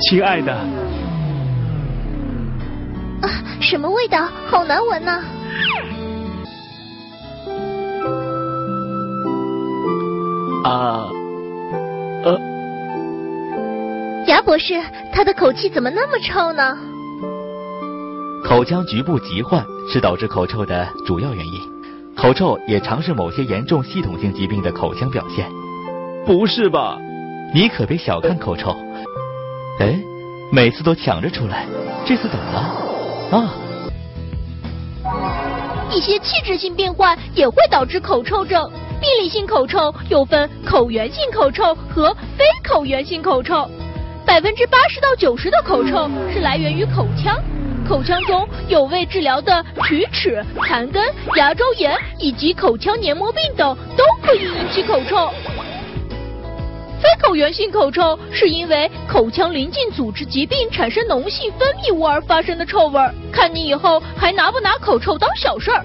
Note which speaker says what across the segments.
Speaker 1: 亲爱的。
Speaker 2: 啊，什么味道？好难闻呐！
Speaker 1: 啊，呃，
Speaker 2: 牙博士，他的口气怎么那么臭呢？
Speaker 3: 口腔局部疾患是导致口臭的主要原因，口臭也常是某些严重系统性疾病的口腔表现。
Speaker 1: 不是吧？
Speaker 3: 你可别小看口臭。哎，每次都抢着出来，这次怎么了？啊？
Speaker 2: 一些器质性变化也会导致口臭症。病理性口臭又分口源性口臭和非口源性口臭。百分之八十到九十的口臭是来源于口腔，口腔中有未治疗的龋齿、残根、牙周炎以及口腔黏膜病等都可以引起口臭。非口源性口臭是因为口腔邻近组织疾病产生脓性分泌物而发生的臭味，看你以后还拿不拿口臭当小事儿。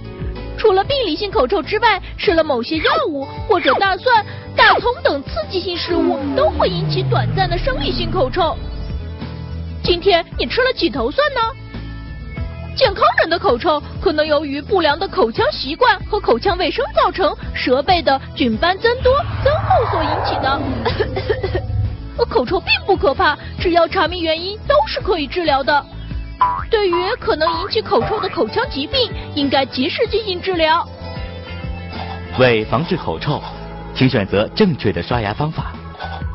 Speaker 2: 除了病理性口臭之外，吃了某些药物或者大蒜、大葱等刺激性食物都会引起短暂的生理性口臭。今天你吃了几头蒜呢？健康人的口臭可能由于不良的口腔习惯和口腔卫生造成舌背的菌斑增多增厚所引起的。口臭并不可怕，只要查明原因，都是可以治疗的。对于可能引起口臭的口腔疾病，应该及时进行治疗。
Speaker 3: 为防治口臭，请选择正确的刷牙方法，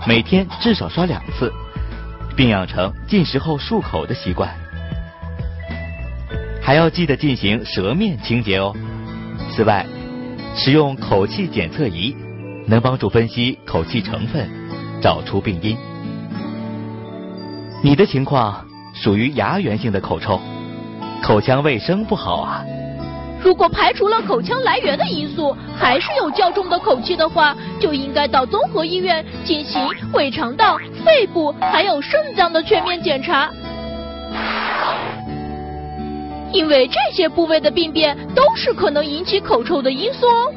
Speaker 3: 每天至少刷两次，并养成进食后漱口的习惯。还要记得进行舌面清洁哦。此外，使用口气检测仪能帮助分析口气成分，找出病因。你的情况？属于牙源性的口臭，口腔卫生不好啊。
Speaker 2: 如果排除了口腔来源的因素，还是有较重的口气的话，就应该到综合医院进行胃肠道、肺部还有肾脏的全面检查。因为这些部位的病变都是可能引起口臭的因素哦。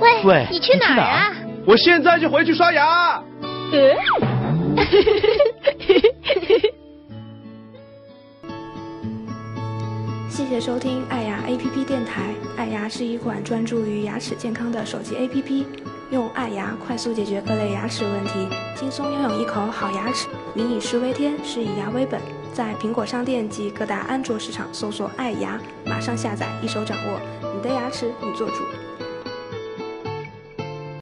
Speaker 2: 喂，
Speaker 3: 喂，
Speaker 2: 你去哪儿啊？
Speaker 1: 我现在就回去刷牙。
Speaker 2: 呃。
Speaker 4: 谢谢收听爱牙 APP 电台。爱牙是一款专注于牙齿健康的手机 APP，用爱牙快速解决各类牙齿问题，轻松拥有一口好牙齿。民以食为天，是以牙为本。在苹果商店及各大安卓市场搜索“爱牙”，马上下载，一手掌握你的牙齿，你做主。